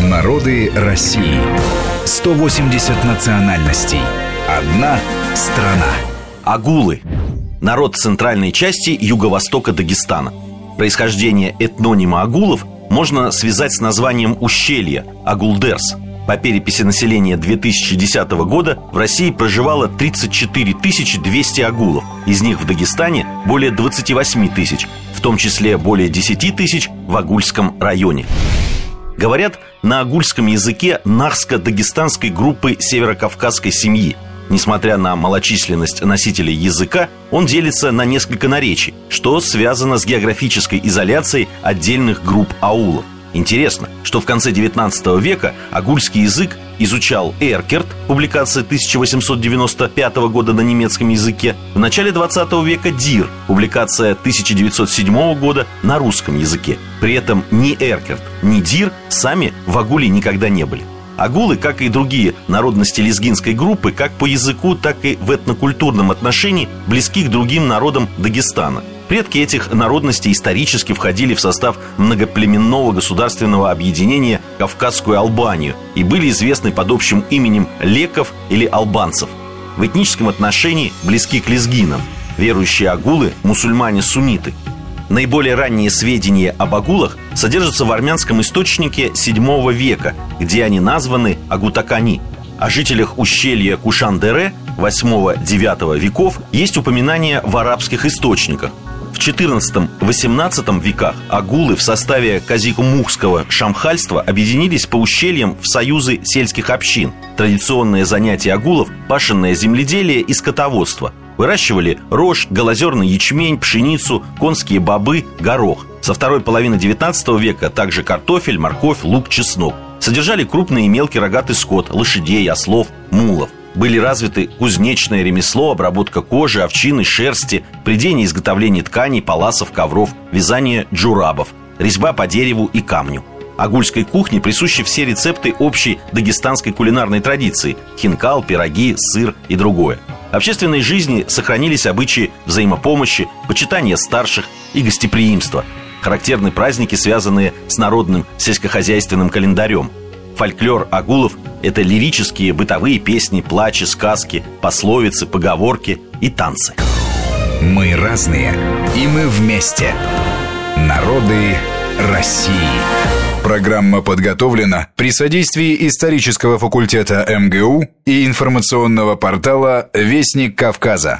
Народы России. 180 национальностей. Одна страна. Агулы. Народ центральной части юго-востока Дагестана. Происхождение этнонима агулов можно связать с названием ущелья – Агулдерс. По переписи населения 2010 года в России проживало 34 200 агулов. Из них в Дагестане более 28 тысяч, в том числе более 10 тысяч в Агульском районе. Говорят на агульском языке нахско-дагестанской группы северокавказской семьи. Несмотря на малочисленность носителей языка, он делится на несколько наречий, что связано с географической изоляцией отдельных групп аулов – Интересно, что в конце 19 века агульский язык изучал Эркерт, публикация 1895 года на немецком языке, в начале 20 века Дир, публикация 1907 года на русском языке. При этом ни Эркерт, ни Дир сами в Агуле никогда не были. Агулы, как и другие народности лезгинской группы, как по языку, так и в этнокультурном отношении близки к другим народам Дагестана – Предки этих народностей исторически входили в состав многоплеменного государственного объединения Кавказскую Албанию и были известны под общим именем леков или албанцев. В этническом отношении близки к лезгинам. Верующие агулы – мусульмане-сунниты. Наиболее ранние сведения об агулах содержатся в армянском источнике VII века, где они названы Агутакани. О жителях ущелья Кушан-Дере 8-9 веков есть упоминания в арабских источниках – XIV-XVIII веках агулы в составе казикумухского шамхальства объединились по ущельям в союзы сельских общин. Традиционное занятие агулов – пашенное земледелие и скотоводство. Выращивали рожь, голозерный ячмень, пшеницу, конские бобы, горох. Со второй половины XIX века также картофель, морковь, лук, чеснок. Содержали крупный и мелкий рогатый скот, лошадей, ослов, мулов были развиты кузнечное ремесло, обработка кожи, овчины, шерсти, придение изготовления тканей, паласов, ковров, вязание джурабов, резьба по дереву и камню. Агульской кухне присущи все рецепты общей дагестанской кулинарной традиции – хинкал, пироги, сыр и другое. В общественной жизни сохранились обычаи взаимопомощи, почитания старших и гостеприимства. Характерны праздники, связанные с народным сельскохозяйственным календарем. Фольклор агулов это лирические бытовые песни, плачи, сказки, пословицы, поговорки и танцы. Мы разные, и мы вместе. Народы России. Программа подготовлена при содействии исторического факультета МГУ и информационного портала «Вестник Кавказа».